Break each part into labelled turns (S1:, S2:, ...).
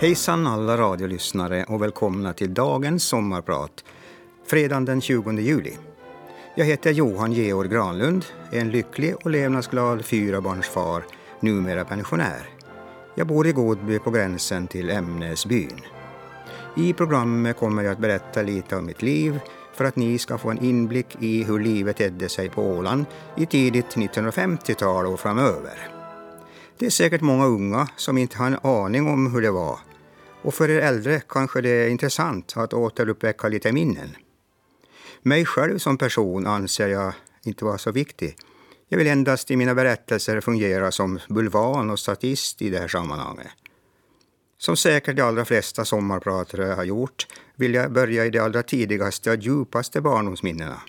S1: Hejsan alla radiolyssnare och välkomna till dagens sommarprat, fredagen den 20 juli. Jag heter Johan Georg Granlund, en lycklig och levnadsglad fyrabarnsfar, numera pensionär. Jag bor i Godby på gränsen till Ämnesbyn. I programmet kommer jag att berätta lite om mitt liv för att ni ska få en inblick i hur livet tedde sig på Åland i tidigt 1950-tal och framöver. Det är säkert många unga som inte har en aning om hur det var och för er äldre kanske det är intressant att återuppväcka lite minnen. Mig själv som person anser jag inte vara så viktig. Jag vill endast i mina berättelser fungera som bulvan och statist i det här sammanhanget. Som säkert de allra flesta sommarpratare har gjort vill jag börja i de allra tidigaste och djupaste barndomsminnena.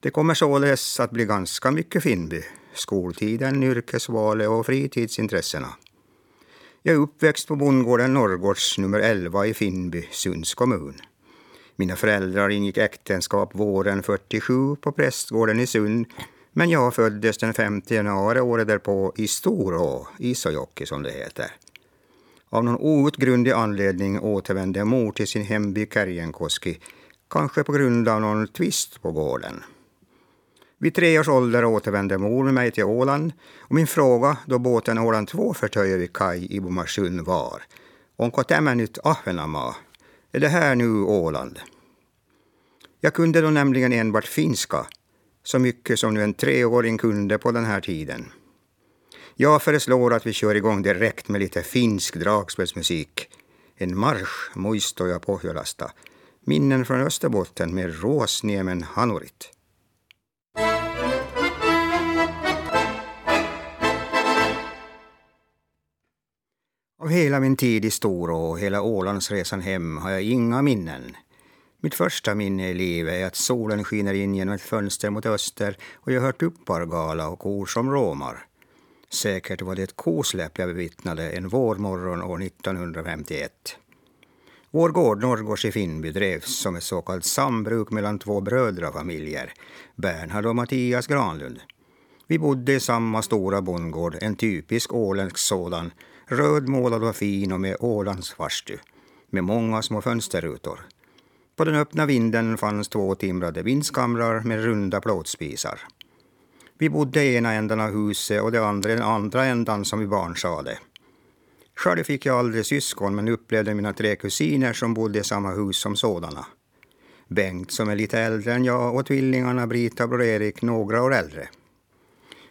S1: Det kommer således att bli ganska mycket Finnby, skoltiden, yrkesvalet och fritidsintressena. Jag är uppväxt på bondgården Norrgårds nummer 11 i Finnby, Sunds kommun. Mina föräldrar ingick äktenskap våren 47 på prästgården i Sund men jag föddes den 5 januari året därpå i Storå, Isojoki som det heter. Av någon outgrundlig anledning återvände mor till sin hemby Kärjenkoski, kanske på grund av någon tvist på gården. Vid tre års ålder återvände mor med mig till Åland och min fråga då båten Åland 2 förtöjde vid kaj i Bomarsund var Onko tämä nyt Ahvenanmaa? Är det här nu Åland? Jag kunde då nämligen enbart finska, så mycket som nu en treåring kunde på den här tiden. Jag föreslår att vi kör igång direkt med lite finsk dragspelsmusik. En marsch muistoja Pohjolasta. Minnen från Österbotten med Råsniemen Hanurit. Av hela min tid i Storå och hela Ålandsresan hem har jag inga minnen. Mitt första minne i livet är att solen skiner in genom ett fönster mot öster och jag hört uppargala och kor som råmar. Säkert var det ett kosläpp jag bevittnade en vårmorgon år 1951. Vår gård Norrgårds i Finnby drevs som ett så kallat sambruk mellan två brödrafamiljer, Bernhard och Mattias Granlund. Vi bodde i samma stora bondgård, en typisk åländsk sådan, rödmålad och fin och med Ålands farstu, med många små fönsterrutor. På den öppna vinden fanns två timrade vindskamrar med runda plåtspisar. Vi bodde i ena änden av huset och det andra i den andra ändan som vi barn sade. Själv fick jag aldrig syskon men upplevde mina tre kusiner som bodde i samma hus som sådana. Bengt som är lite äldre än jag och tvillingarna Brita och Erik några år äldre.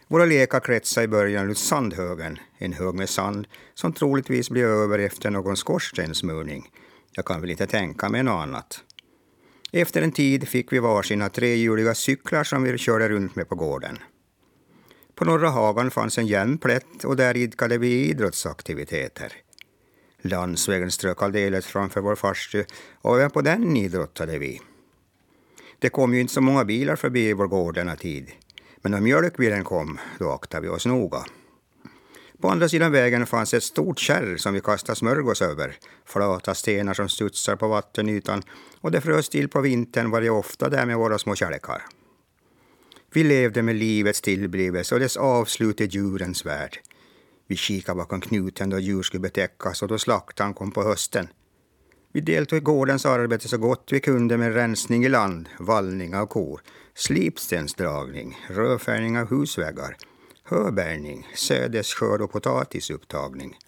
S1: Våra lekar kretsade i början runt sandhögen, en hög med sand som troligtvis blir över efter någon skorstensmurning. Jag kan väl inte tänka mig något annat. Efter en tid fick vi varsina trehjuliga cyklar som vi körde runt med på gården. På Norra Hagan fanns en jämn plätt och där idkade vi idrottsaktiviteter. Landsvägen strök alldeles framför vår farstu och även på den idrottade vi. Det kom ju inte så många bilar förbi vår gård denna tid. Men när mjölkbilen kom, då aktade vi oss noga. På andra sidan vägen fanns ett stort kärr som vi kastade smörgås över. Flata stenar som studsar på vattenytan och det frös till på vintern var det ofta där med våra små kärlekar. Vi levde med livets tillblivelse och dess avslut i djurens värld. Vi kikade bakom knuten då djur skulle betäckas och då slaktan kom på hösten. Vi deltog i gårdens arbete så gott vi kunde med rensning i land, vallning av kor, slipstensdragning, rödfärgning av husväggar, höbärgning, sädesskörd och potatisupptagning.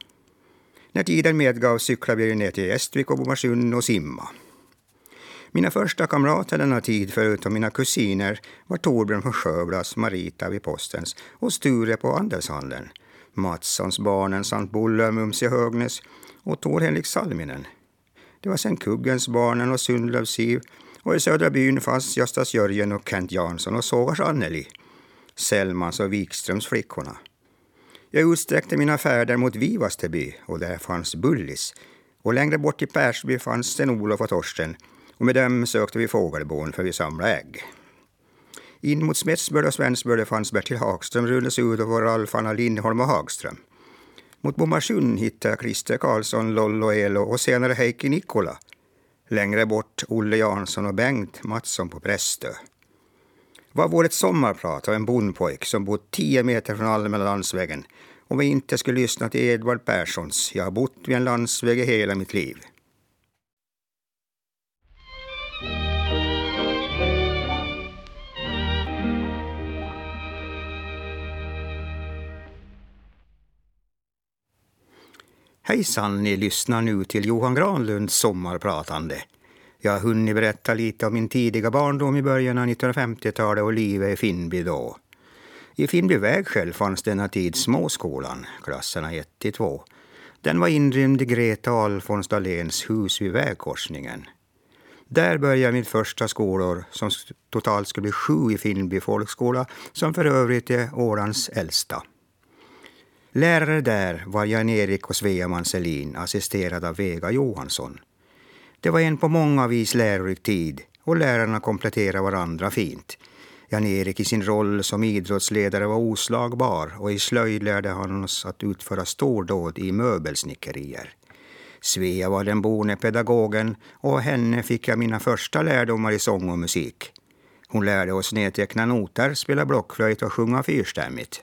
S1: När tiden medgav cyklade vi ner till Gästvik och Bomarsund och simma. Mina första kamrater denna tid, förutom mina kusiner, var Torbjörn från Sjöblas, Marita vid Postens och Sture på Andelshandeln, Matssons barnen samt Bolle Mums i Högnäs och Tor-Henrik Salminen. Det var sen Kuggens barnen och Sundlövs Siv och i Södra byn fanns Göstas Jörgen och Kent Jansson och Sågars Anneli, Sellmans och Wikströms flickorna. Jag utsträckte mina färder mot Vivasteby och där fanns Bullis och längre bort i Persby fanns Sten-Olof och Torsten och med dem sökte vi fågelbon för vi samlade ägg. In mot Smetsböle och Svensbörd fanns Bertil Hagström, Rune Sudov och Ralf Anna Lindholm och Hagström. Mot Bommarsund hittade jag Christer Karlsson, Lollo Elo och senare Heikki Nikola. Längre bort Olle Jansson och Bengt Mattsson på Prästö. Vad vore ett sommarprat av en bondpojk som bott tio meter från allmänna landsvägen om vi inte skulle lyssna till Edvard Perssons Jag har bott vid en landsväg i hela mitt liv. Hejsan, ni lyssnar nu till Johan Granlunds sommarpratande. Jag har hunnit berätta lite om min tidiga barndom i början av 1950-talet och livet i Finnby då. I Finnby vägskäl fanns denna tid småskolan, klasserna 1 till 2. Den var inrymd i Greta Alfons Dahléns hus vid vägkorsningen. Där började mitt första skolår, som totalt skulle bli sju i Finnby folkskola, som för övrigt är Ålands äldsta. Lärare där var Jan-Erik och Svea Manselin, assisterad av Vega Johansson. Det var en på många vis lärorik tid och lärarna kompletterade varandra fint. Jan-Erik i sin roll som idrottsledare var oslagbar och i slöjd lärde han oss att utföra stordåd i möbelsnickerier. Svea var den boende pedagogen och av henne fick jag mina första lärdomar i sång och musik. Hon lärde oss nedteckna noter, spela blockflöjt och sjunga fyrstämmigt.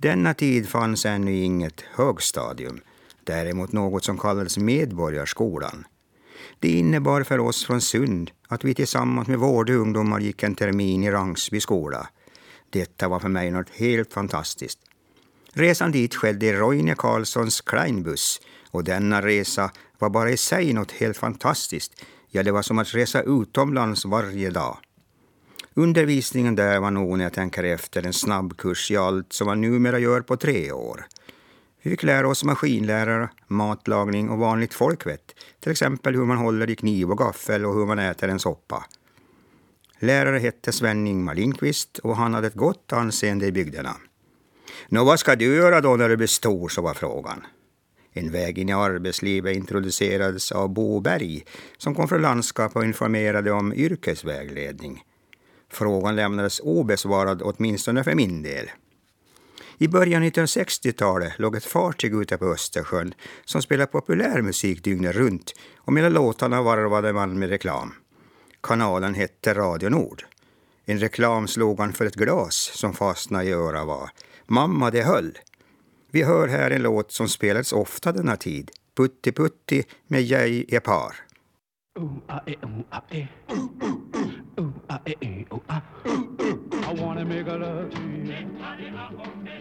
S1: Denna tid fanns ännu inget högstadium, däremot något som kallades Medborgarskolan. Det innebar för oss från Sund att vi tillsammans med vårdungdomar gick en termin i Rangsby skola. Detta var för mig något helt fantastiskt. Resan dit skedde i Roine Karlssons Kleinbuss och denna resa var bara i sig något helt fantastiskt. Ja, det var som att resa utomlands varje dag. Undervisningen där var nog, när jag tänker efter, en snabbkurs i allt som man numera gör på tre år. Vi fick lära oss maskinlärare, matlagning och vanligt folkvett. Till exempel hur man håller i kniv och gaffel och hur man äter en soppa. Lärare hette Sven-Ingmar Lindqvist och han hade ett gott anseende i bygderna. Nå, vad ska du göra då när du blir stor, så var frågan. En väg in i arbetslivet introducerades av Bo Berg som kom från landskap och informerade om yrkesvägledning. Frågan lämnades obesvarad åtminstone för min del. I början av 1960-talet låg ett fartyg ute på Östersjön som spelade populärmusik dygnet runt och mellan låtarna varvade man med reklam. Kanalen hette Radio Nord. En reklamslogan för ett glas som fastnade i örat var Mamma det höll. Vi hör här en låt som spelades ofta denna tid. Putti Putti med Jay Epar. Ah, eh, ah, eh. Är par.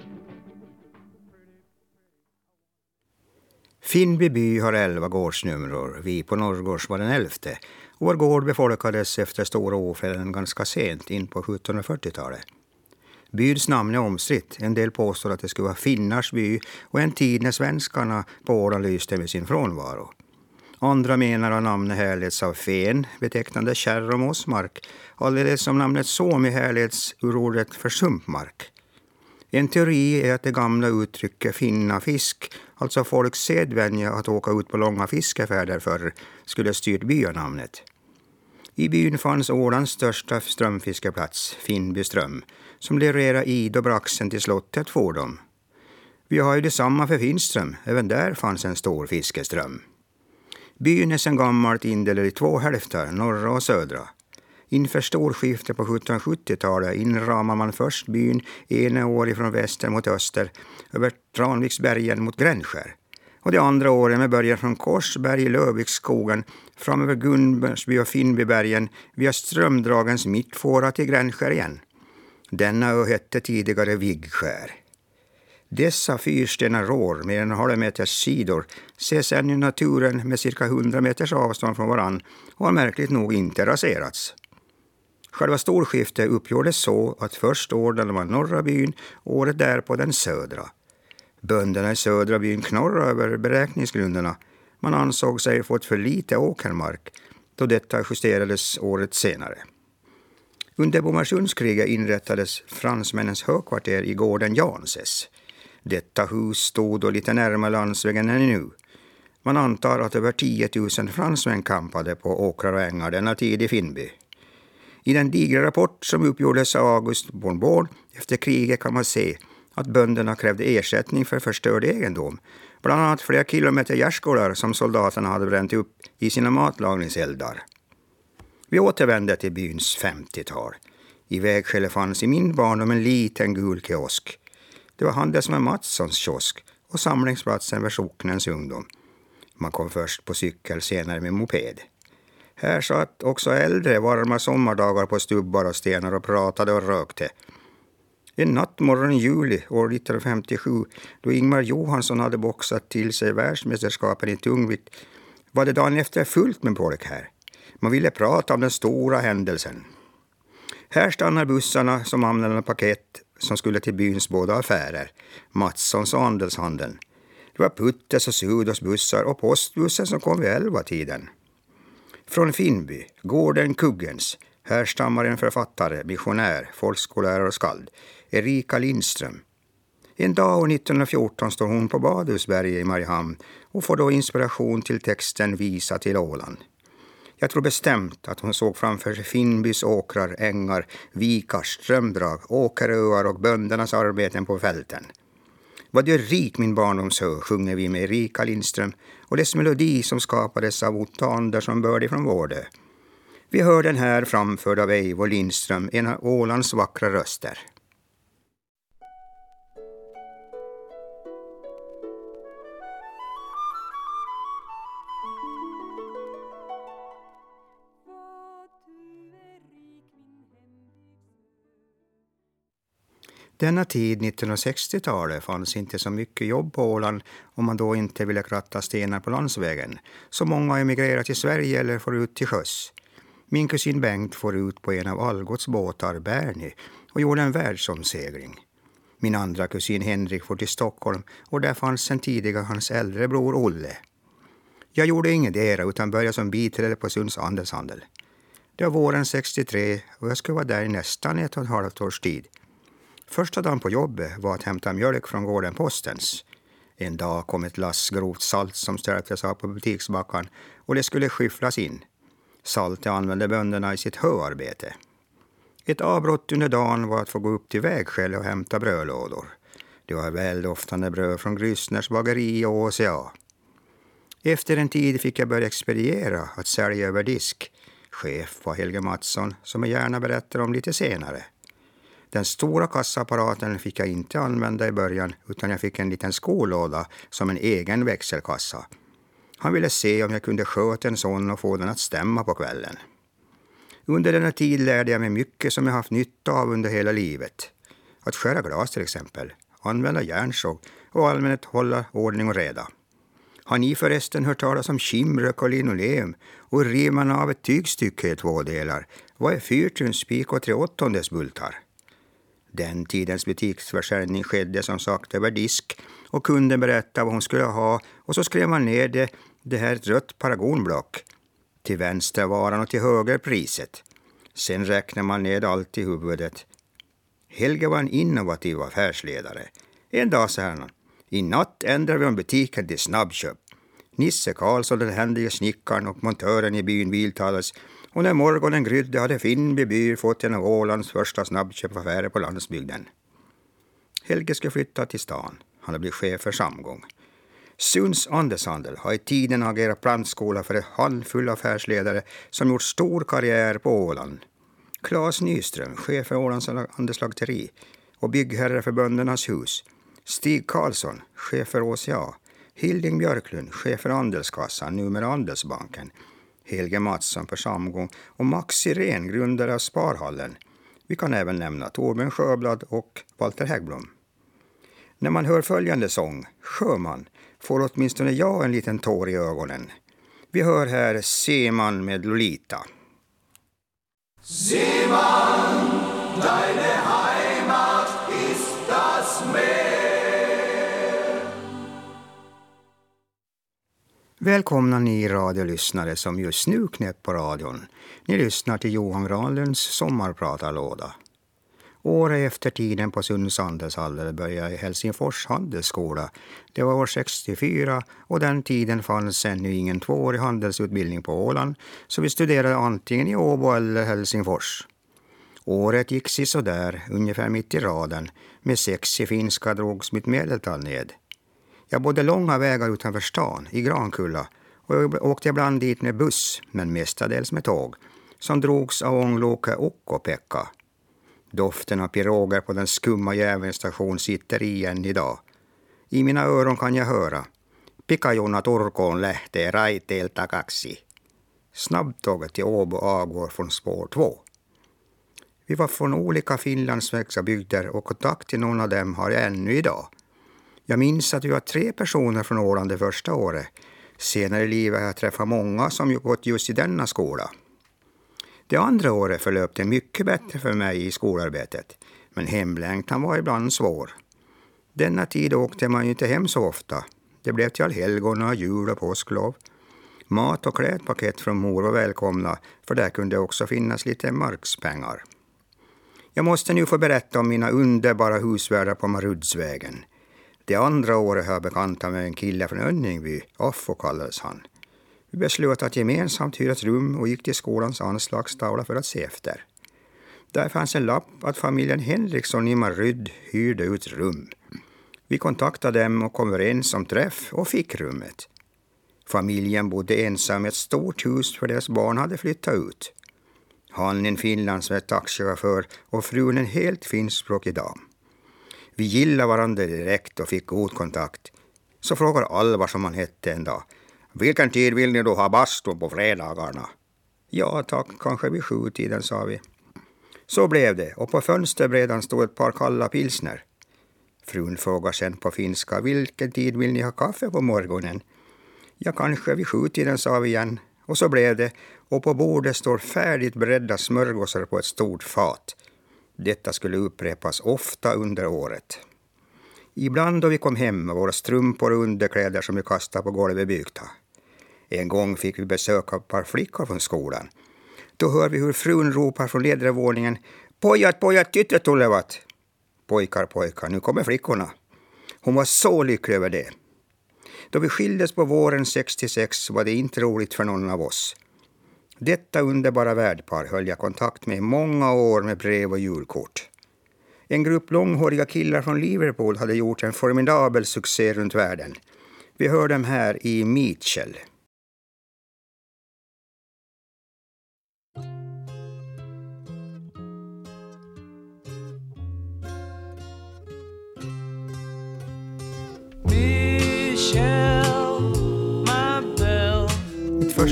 S1: Finnby by har elva gårdsnummer. Vi på Norrgårds var den elfte. Vår gård befolkades efter stora Åfällen ganska sent, in på 1740-talet. Byns namn är omstritt. En del påstår att det skulle vara finnars by och en tid när svenskarna på Åland lyste med sin frånvaro. Andra menar att namnet härleds av fen, betecknande kärr och mossmark, alldeles som namnet Suomi härleds ur ordet för sumpmark. En teori är att det gamla uttrycket finna fisk, alltså folks sedvänja att åka ut på långa fiskefärder förr, skulle styrt byanamnet. I byn fanns Ålands största strömfiskeplats, Finnbyström, som levererade id och braxen till slottet fordom. Vi har ju detsamma för Finström, även där fanns en stor fiskeström. Byn är sedan gammalt indelad i två hälfter, norra och södra. Inför storskiftet på 1770-talet inramar man först byn ena året från väster mot öster över Tranviksbergen mot Gränskär och det andra året med början från Korsberg i Lövviksskogen, fram över och Finnbybergen via Strömdragens mittfåra till Gränskär igen. Denna ö hette tidigare Viggskär. Dessa fyrstenar rår med en halv meters sidor ser sedan naturen med cirka 100 meters avstånd från varann och har märkligt nog inte raserats. Själva storskiftet uppgjordes så att först ordnade man norra byn och året därpå den södra. Bönderna i södra byn knorrade över beräkningsgrunderna. Man ansåg sig fått för lite åkermark då detta justerades året senare. Under Bomarsundskriget inrättades fransmännens högkvarter i gården Janses. Detta hus stod då lite närmare landsvägen än nu. Man antar att över 10 000 fransmän kampade på åkrar och ängar denna tid i Finnby. I den digra rapport som uppgjordes av August Bonbon efter kriget kan man se att bönderna krävde ersättning för förstörd egendom. Bland annat flera kilometer gärdsgårdar som soldaterna hade bränt upp i sina matlagningseldar. Vi återvände till byns 50-tal. I vägskälet fanns i min barndom en liten gul kiosk. Det var handelsman Mattssons kiosk och samlingsplatsen för socknens ungdom. Man kom först på cykel, senare med moped. Här satt också äldre varma sommardagar på stubbar och stenar och pratade och rökte. En nattmorgon i juli år 1957, då Ingmar Johansson hade boxat till sig världsmästerskapen i tungvikt, var det dagen efter fullt med folk här. Man ville prata om den stora händelsen. Här stannar bussarna som anlända paket som skulle till byns båda affärer, Matssons och Andelshandeln. Det var Puttes och Sudos bussar och postbussen som kom vid elva-tiden. Från Finnby, gården Kuggens, härstammar en författare, missionär, folkskollärare och skald, Erika Lindström. En dag år 1914 står hon på Badhusberget i Mariehamn och får då inspiration till texten Visa till Åland. Jag tror bestämt att hon såg framför sig Finnbys åkrar, ängar, vikar, strömdrag, åkeröar och böndernas arbeten på fälten. Vad du rik min barndomshö sjunger vi med Erika Lindström och dess melodi som skapades av Otto Andersson Bördig från Vårdö. Vi hör den här framförd av Eivor Lindström, en av Ålands vackra röster. Denna tid, 1960-talet, fanns inte så mycket jobb på Åland om man då inte ville kratta stenar på landsvägen. Så många emigrerar till Sverige eller får ut till sjöss. Min kusin Bengt får ut på en av Algots båtar, Berny, och gjorde en världsomsegling. Min andra kusin Henrik får till Stockholm och där fanns sen tidigare hans äldre bror Olle. Jag gjorde ingetdera utan började som biträde på Sunds Andelshandel. Det var våren 63 och jag skulle vara där i nästan ett och ett halvt års tid. Första dagen på jobbet var att hämta mjölk från gården Postens. En dag kom ett lass grovt salt som ställdes av på butiksbackaren och det skulle skyfflas in. Saltet använde bönderna i sitt höarbete. Ett avbrott under dagen var att få gå upp till vägskäl och hämta brödlådor. Det var väldoftande bröd från Grysners bageri och OCA. Efter en tid fick jag börja expediera, att sälja över disk. Chef var Helge Mattsson, som jag gärna berättar om lite senare. Den stora kassaapparaten fick jag inte använda i början utan jag fick en liten skolåda som en egen växelkassa. Han ville se om jag kunde sköta en sån och få den att stämma på kvällen. Under denna tid lärde jag mig mycket som jag haft nytta av under hela livet. Att skära glas till exempel, använda järnsåg och allmänt hålla ordning och reda. Har ni förresten hört talas om kimrök och linoleum och river man av ett tygstycke i två delar? Vad är fyrtumspik och tre åttondes bultar? Den tidens butiksförsäljning skedde som sagt över disk och kunden berättade vad hon skulle ha och så skrev man ner det, det här ett rött paragonblock. Till vänster varan och till höger priset. Sen räknar man ned allt i huvudet. Helge var en innovativ affärsledare. En dag sa han, i natt ändrar vi om butiken till snabbköp. Nisse Karlsson, den händige snickaren och montören i byn biltalades och när morgonen grydde hade Finnby by fått en av Ålands första snabbköpaffärer på landsbygden. Helge skulle flytta till stan. Han hade blivit chef för Samgång. Sunds Andelshandel har i tiden agerat plantskola för en handfull affärsledare som gjort stor karriär på Åland. Claes Nyström, chef för Ålands Andelslakteri och byggherre för Böndernas hus. Stig Karlsson, chef för OCA. Hilding Björklund, chef för Andelskassan, numera Andelsbanken. Helge Mattsson för Samgång och Max Sirén, grundare av Sparhallen. Vi kan även nämna Torbjörn Sjöblad och Walter Häggblom. När man hör följande sång, Sjöman, får åtminstone jag en liten tår i ögonen. Vi hör här Seman med Lolita. Seman, Välkomna ni radiolyssnare som just nu knäpp på radion. Ni lyssnar till Johan Granlunds sommarpratarlåda. Året efter tiden på Sunds handelshall började i Helsingfors handelsskola. Det var år 64 och den tiden fanns ännu ingen tvåårig handelsutbildning på Åland så vi studerade antingen i Åbo eller Helsingfors. Året gick sisådär, ungefär mitt i raden. Med sex i finska drogs mitt medeltal ned. Jag bodde långa vägar utanför stan, i Grankulla och jag åkte ibland dit med buss, men mestadels med tåg, som drogs av ångloket Okko-Pekka. Doften av piroger på den skumma järnvägsstation sitter i än idag. I mina öron kan jag höra Pikajuna Turkoon lähtee raiteilta kaksi. Snabbtåget till Åbo avgår från spår 2. Vi var från olika finlandssvenska bygder och kontakt till någon av dem har jag ännu idag. Jag minns att vi var tre personer från Åland det första året. Senare i livet har jag träffat många som gått just i denna skola. Det andra året förlöpte mycket bättre för mig i skolarbetet, men hemlängtan var ibland svår. Denna tid åkte man ju inte hem så ofta. Det blev till allhelgona, jul och påsklov. Mat och klädpaket från mor var välkomna, för där kunde också finnas lite markspengar. Jag måste nu få berätta om mina underbara husvärdar på Marudsvägen. Det andra året har jag bekantat med en kille från Önningby, Affo kallades han. Vi beslöt att gemensamt hyra ett rum och gick till skolans anslagstavla för att se efter. Där fanns en lapp att familjen Henriksson i Maryd hyrde ut rum. Vi kontaktade dem och kom överens om träff och fick rummet. Familjen bodde ensam i ett stort hus för deras barn hade flyttat ut. Han en finlandssvensk taxichaufför och frun en helt finskspråkig dam. Vi gillade varandra direkt och fick god kontakt. Så frågar Alvar, som han hette en dag, vilken tid vill ni då ha bastu på fredagarna? Ja tack, kanske vid sjutiden, sa vi. Så blev det, och på fönsterbrädan stod ett par kalla pilsner. Frun frågar sen på finska, vilken tid vill ni ha kaffe på morgonen? Ja, kanske vid sjutiden, sa vi igen. Och så blev det, och på bordet står färdigt beredda smörgåsar på ett stort fat. Detta skulle upprepas ofta under året. Ibland då vi kom hem med våra strumpor och underkläder som vi kastade på golvet byggda. En gång fick vi besök av ett par flickor från skolan. Då hör vi hur frun ropar från nedre våningen Pojat, pojat, tyttetullevat! Pojkar, pojkar, nu kommer flickorna. Hon var så lycklig över det. Då vi skildes på våren 66 var det inte roligt för någon av oss. Detta underbara värdpar höll jag kontakt med i många år med brev och julkort. En grupp långhåriga killar från Liverpool hade gjort en formidabel succé runt världen. Vi hör dem här i Mitchell.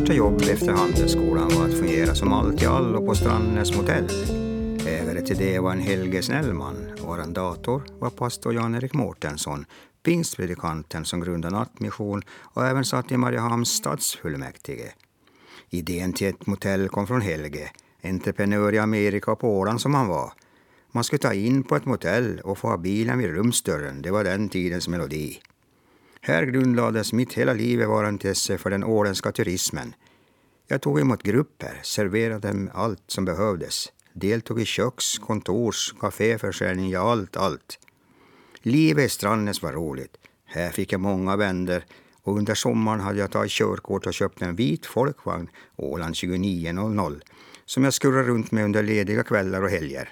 S1: Första jobb efter Handelsskolan var att fungera som allt i allo på Strandnäs motell. Ägare till det var en Helge Snellman och arrendator var pastor Jan-Erik Mårtensson, pingstpredikanten som grundade Nattmission och även satt i Mariehamns stadsfullmäktige. Idén till ett motell kom från Helge, entreprenör i Amerika och på Åland som han var. Man skulle ta in på ett motell och få ha bilen vid rumsdörren, det var den tidens melodi. Här grundlades mitt hela liv vara intresse för den åländska turismen. Jag tog emot grupper, serverade dem allt som behövdes. Deltog i köks-, kontors-, kaféförsäljning, ja allt, allt. Livet i Strandnäs var roligt. Här fick jag många vänner och under sommaren hade jag tagit körkort och köpt en vit folkvagn, Åland 2900, som jag skurrade runt med under lediga kvällar och helger.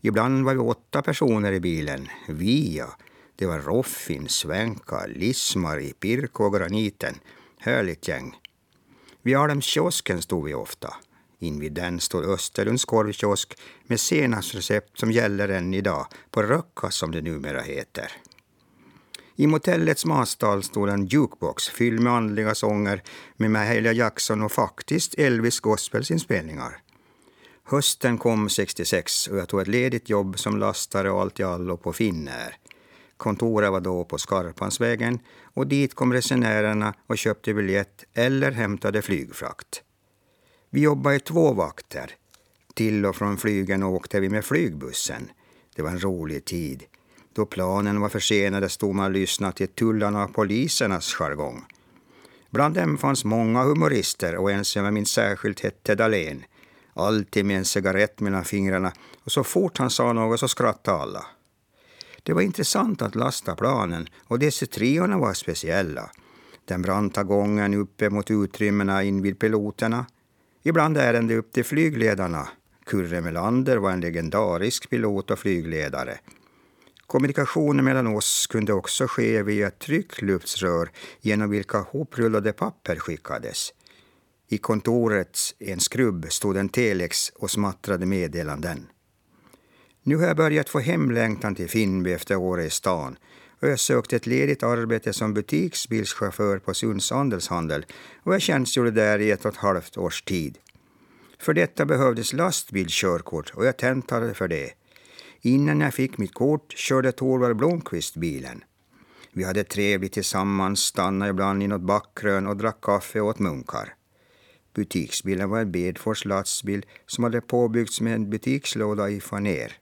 S1: Ibland var vi åtta personer i bilen. Vi, ja. Det var Roffin, Svenka, Lismari, Pirko och Graniten. Härligt gäng. Vid Alemskiosken stod vi ofta. Invid den stod Österlunds korvkiosk med senapsrecept som gäller än idag, på Röcka som det numera heter. I motellets matsal stod en jukebox fylld med andliga sånger med Mahalia Jackson och faktiskt Elvis Gospels-inspelningar. Hösten kom 66 och jag tog ett ledigt jobb som lastare och allt i allo på Finnair. Kontoret var då på Skarpansvägen och dit kom resenärerna och köpte biljett eller hämtade flygfrakt. Vi jobbade i två vakter. Till och från flygen åkte vi med flygbussen. Det var en rolig tid. Då planen var försenade stod man och lyssnade till tullarna och polisernas jargong. Bland dem fanns många humorister och en som jag minns särskilt hette Dahlén. Alltid med en cigarett mellan fingrarna och så fort han sa något så skrattade alla. Det var intressant att lasta planen och DC-triorna var speciella. Den branta gången uppe mot utrymmena invid piloterna. Ibland ärende upp till flygledarna. Kurre Melander var en legendarisk pilot och flygledare. Kommunikationen mellan oss kunde också ske via tryckluftsrör genom vilka hoprullade papper skickades. I kontorets en skrubb stod en telex och smattrade meddelanden. Nu har jag börjat få hemlängtan till Finnby efter året i stan och jag sökte ett ledigt arbete som butiksbilschaufför på Sunds Andelshandel och jag tjänstgjorde där i ett och ett halvt års tid. För detta behövdes lastbilskörkort och jag tentade för det. Innan jag fick mitt kort körde Torvald Blomqvist bilen. Vi hade trevligt tillsammans, stannade ibland i något backkrön och drack kaffe åt munkar. Butiksbilen var en Bedfors lastbil som hade påbyggts med en butikslåda i faner.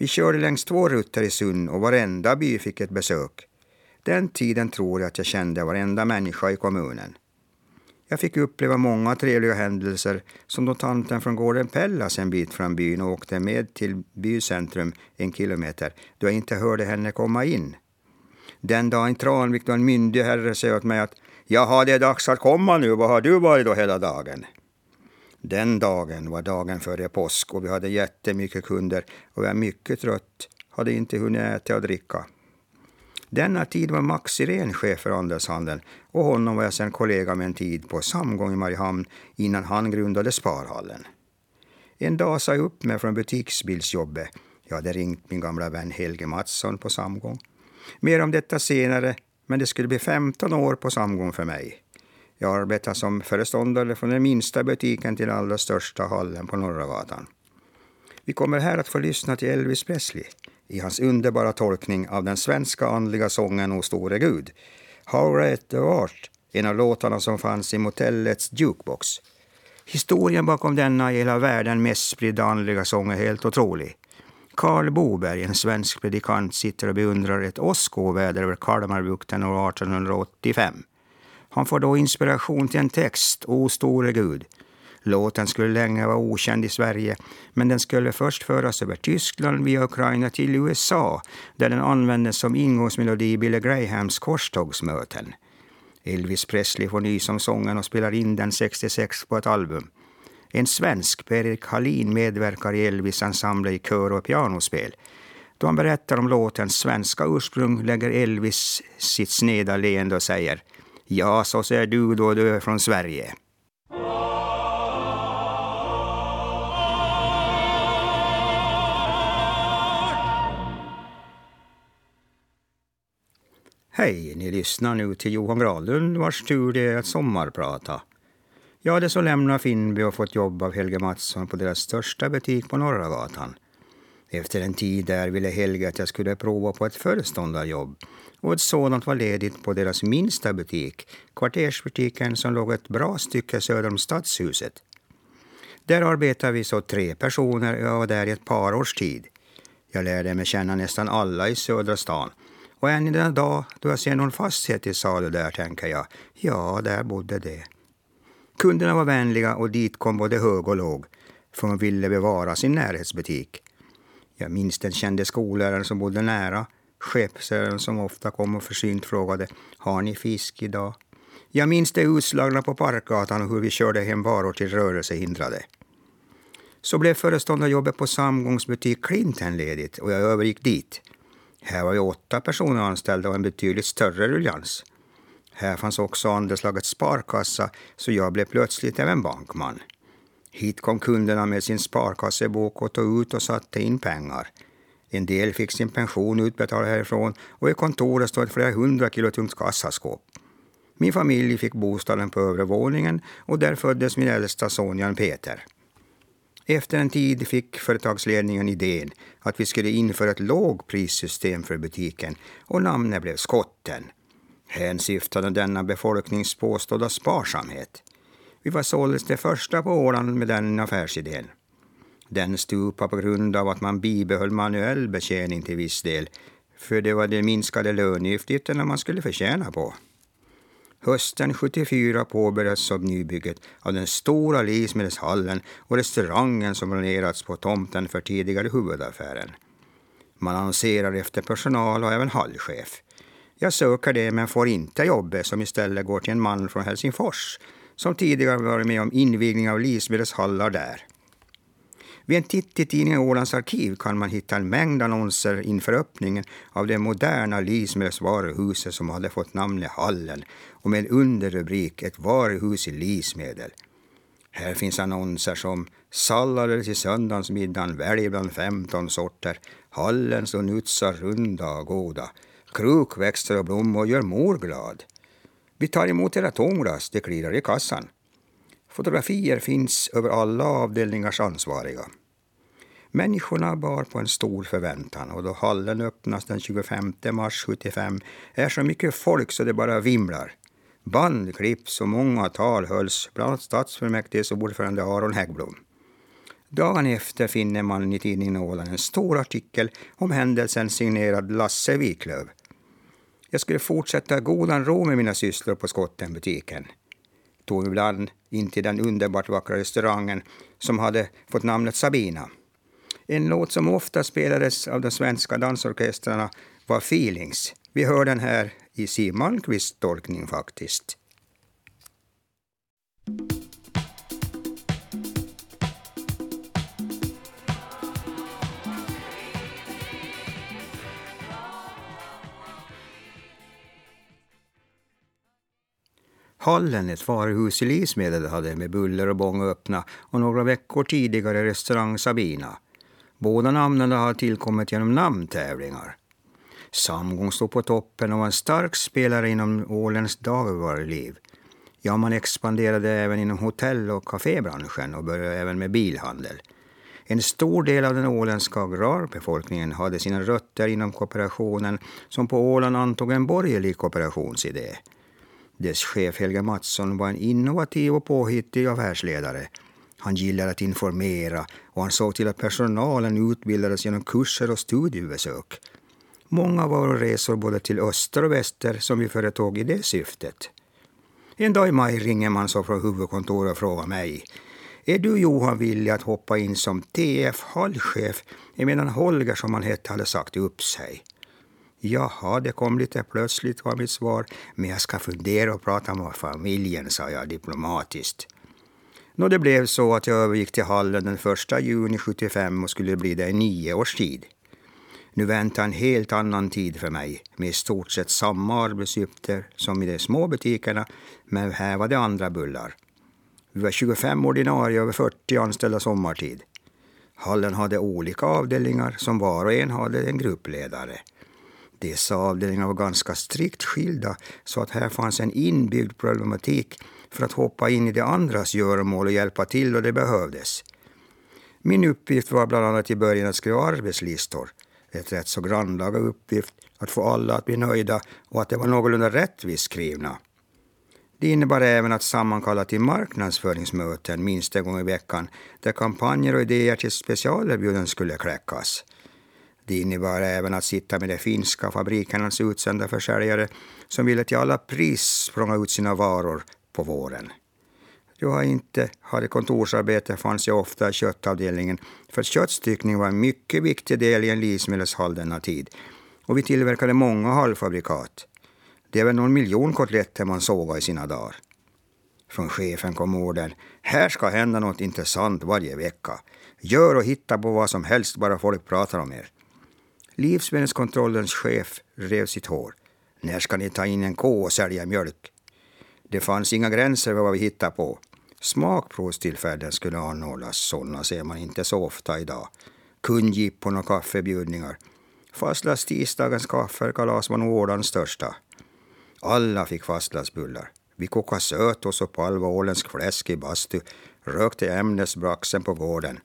S1: Vi körde längs två rutter i Sund och varenda by fick ett besök. Den tiden tror jag att jag kände varenda människa i kommunen. Jag fick uppleva många trevliga händelser som då tanten från gården Pellas en bit från byn och åkte med till bycentrum en kilometer då jag inte hörde henne komma in. Den dagen Tranvik då en myndig herre säger åt mig att Jaha, det är dags att komma nu, vad har du varit då hela dagen? Den dagen var dagen före påsk och vi hade jättemycket kunder och jag är mycket trött, hade inte hunnit äta och dricka. Denna tid var Max Irén chef för Andelshandeln och honom var jag sedan kollega med en tid på Samgång i Mariehamn innan han grundade Sparhallen. En dag sa jag upp mig från butiksbilsjobbet. Jag hade ringt min gamla vän Helge Mattsson på Samgång. Mer om detta senare, men det skulle bli 15 år på Samgång för mig. Jag arbetar som föreståndare från den minsta butiken till den allra största hallen på Norra gatan. Vi kommer här att få lyssna till Elvis Presley i hans underbara tolkning av den svenska andliga sången O store Gud. How right the Art, en av låtarna som fanns i motellets jukebox. Historien bakom denna i hela världen mest spridda andliga sång är helt otrolig. Karl Boberg, en svensk predikant, sitter och beundrar ett åskoväder över Kalmarbukten år 1885. Han får då inspiration till en text, O store Gud. Låten skulle länge vara okänd i Sverige, men den skulle först föras över Tyskland via Ukraina till USA, där den användes som ingångsmelodi i Billy Grahams korstågsmöten. Elvis Presley får nys om sången och spelar in den 66 på ett album. En svensk, Per-Erik Hallin, medverkar i Elvis ensemble i kör och pianospel. Då han berättar om låtens svenska ursprung lägger Elvis sitt sneda leende och säger Ja, så ser du då du är från Sverige. Hej, ni lyssnar nu till Johan Granlund vars tur det är att sommarprata. Jag hade så lämnat Finnby och fått jobb av Helge Mattsson på deras största butik på Norra gatan. Efter en tid där ville Helge att jag skulle prova på ett föreståndarjobb och ett sådant var ledigt på deras minsta butik, kvartersbutiken som låg ett bra stycke söder om Stadshuset. Där arbetade vi så tre personer och jag var där i ett par års tid. Jag lärde mig känna nästan alla i södra stan och än i den dag då jag ser någon fastighet i salu där tänker jag, ja, där bodde det. Kunderna var vänliga och dit kom både hög och låg, för de ville bevara sin närhetsbutik. Jag minns den kände skolläraren som bodde nära, skeppsherren som ofta kom och försynt frågade ”Har ni fisk idag?” Jag minns det utslagna på Parkgatan och hur vi körde hem varor till rörelsehindrade. Så blev föreståndarjobbet på Samgångsbutik Clinton ledigt och jag övergick dit. Här var ju åtta personer anställda och en betydligt större ruljans. Här fanns också andelslagets sparkassa, så jag blev plötsligt även bankman. Hit kom kunderna med sin sparkassebok och tog ut och satte in pengar. En del fick sin pension utbetald härifrån och i kontoret stod ett flera hundra kilo tungt kassaskåp. Min familj fick bostaden på övre våningen och där föddes min äldsta son Jan Peter. Efter en tid fick företagsledningen idén att vi skulle införa ett lågprissystem för butiken och namnet blev Skotten. Hänsyftade denna befolknings påstådda sparsamhet. Vi var således de första på Åland med den affärsidén. Den stupade på grund av att man bibehöll manuell betjäning till viss del, för det var de minskade löneutgifterna man skulle förtjäna på. Hösten 74 påbörjades så nybygget av den stora livsmedelshallen och restaurangen som planerats på tomten för tidigare huvudaffären. Man annonserar efter personal och även hallchef. Jag söker det men får inte jobbet som istället går till en man från Helsingfors som tidigare varit med om invigning av livsmedelshallar där. Vid en titt i tidningen Ålands arkiv kan man hitta en mängd annonser inför öppningen av det moderna livsmedelsvaruhuset som hade fått namnet Hallen och med underrubrik Ett varuhus i Lismedel. Här finns annonser som sallader till söndagsmiddagen, välj bland 15 sorter, hallens och nutsar runda och goda, krukväxter och blommor gör mor glad. Vi tar emot era tomglas, det klirrar i kassan. Fotografier finns över alla avdelningars ansvariga. Människorna bar på en stor förväntan och då hallen öppnas den 25 mars 75 är så mycket folk så det bara vimlar. Band klipps och många tal hölls, bland annat stadsfullmäktiges ordförande Aron Häggblom. Dagen efter finner man i tidningen Åland en stor artikel om händelsen signerad Lasse Wiklöv. Jag skulle fortsätta godan ro med mina sysslor på Skottenbutiken. Tog ibland in till den underbart vackra restaurangen som hade fått namnet Sabina. En låt som ofta spelades av de svenska dansorkestrarna var Feelings. Vi hör den här i Siw Malmkvists tolkning faktiskt. Hallen, ett varuhus i Lismedel hade med buller och bång öppna och några veckor tidigare restaurang Sabina. Båda namnen har tillkommit genom namntävlingar. Samgång stod på toppen och var en stark spelare inom Ålens dagligvaruliv. Ja, man expanderade även inom hotell och kafébranschen och började även med bilhandel. En stor del av den åländska agrarbefolkningen hade sina rötter inom kooperationen som på Åland antog en borgerlig kooperationsidé. Dess chef Helge Mattsson var en innovativ och påhittig affärsledare. Han gillade att informera och han såg till att personalen utbildades genom kurser och studiebesök. Många var resor både till öster och väster som vi företog i det syftet. En dag i maj ringer man så från huvudkontoret och frågar mig är du Johan villig att hoppa in som TF hallchef emedan Holger, som han hette, hade sagt upp sig? Jaha, det kom lite plötsligt var mitt svar, men jag ska fundera och prata med familjen, sa jag diplomatiskt. Nå, det blev så att jag övergick till hallen den 1 juni 75 och skulle bli där i nio års tid. Nu väntar en helt annan tid för mig med i stort sett samma arbetsuppgifter som i de små butikerna, men här var det andra bullar. Vi var 25 ordinarie och över 40 anställda sommartid. Hallen hade olika avdelningar som var och en hade en gruppledare. Dessa avdelningar var ganska strikt skilda så att här fanns en inbyggd problematik för att hoppa in i de andras göromål och hjälpa till då det behövdes. Min uppgift var bland annat i början att skriva arbetslistor. Ett rätt så grannlaga uppgift att få alla att bli nöjda och att det var någorlunda rättvist skrivna. Det innebar även att sammankalla till marknadsföringsmöten minst en gång i veckan där kampanjer och idéer till specialerbjudanden skulle kläckas. Det innebar även att sitta med de finska fabrikernas utsända försäljare som ville till alla pris språnga ut sina varor på våren. Då jag inte hade kontorsarbete fanns jag ofta i köttavdelningen för köttstyckning var en mycket viktig del i en livsmedelshall denna tid. Och vi tillverkade många halvfabrikat. Det är väl någon miljon kotletter man sågade i sina dagar. Från chefen kom orden. Här ska hända något intressant varje vecka. Gör och hitta på vad som helst bara folk pratar om er. Livsmedelskontrollens chef rev sitt hår. När ska ni ta in en ko och sälja mjölk? Det fanns inga gränser för vad vi hittade på. Smakprovstillfällen skulle anordnas. Sådana ser man inte så ofta idag. Kundjippon och kaffebjudningar. Fastlass tisdagens kaffekalas var nog Ålands största. Alla fick fastlagsbullar. Vi kokade sötos och palva fläsk i bastu, rökte ämnesbraxen på gården.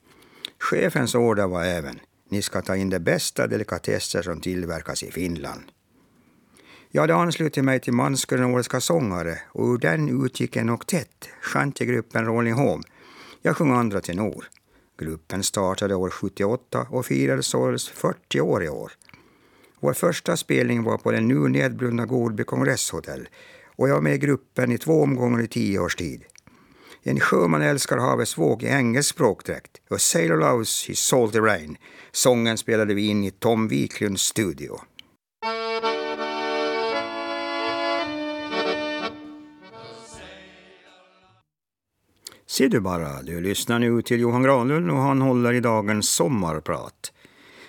S1: Chefens order var även ni ska ta in de bästa delikatesser som tillverkas i Finland. Jag hade anslutit mig till Manskören sångare och ur den utgick en oktett, shantigruppen Rolling Home. Jag sjöng andra tenor. Gruppen startade år 78 och firade således 40 år i år. Vår första spelning var på den nu nedbrunna Godby kongresshotell och jag var med i gruppen i två omgångar i tio års tid. En sjöman älskar havets våg i engelsk språkdräkt. och sailor loves his salty rain. Sången spelade vi in i Tom Wiklunds studio. Se du bara, du lyssnar nu till Johan Granlund och han håller i dagens sommarprat.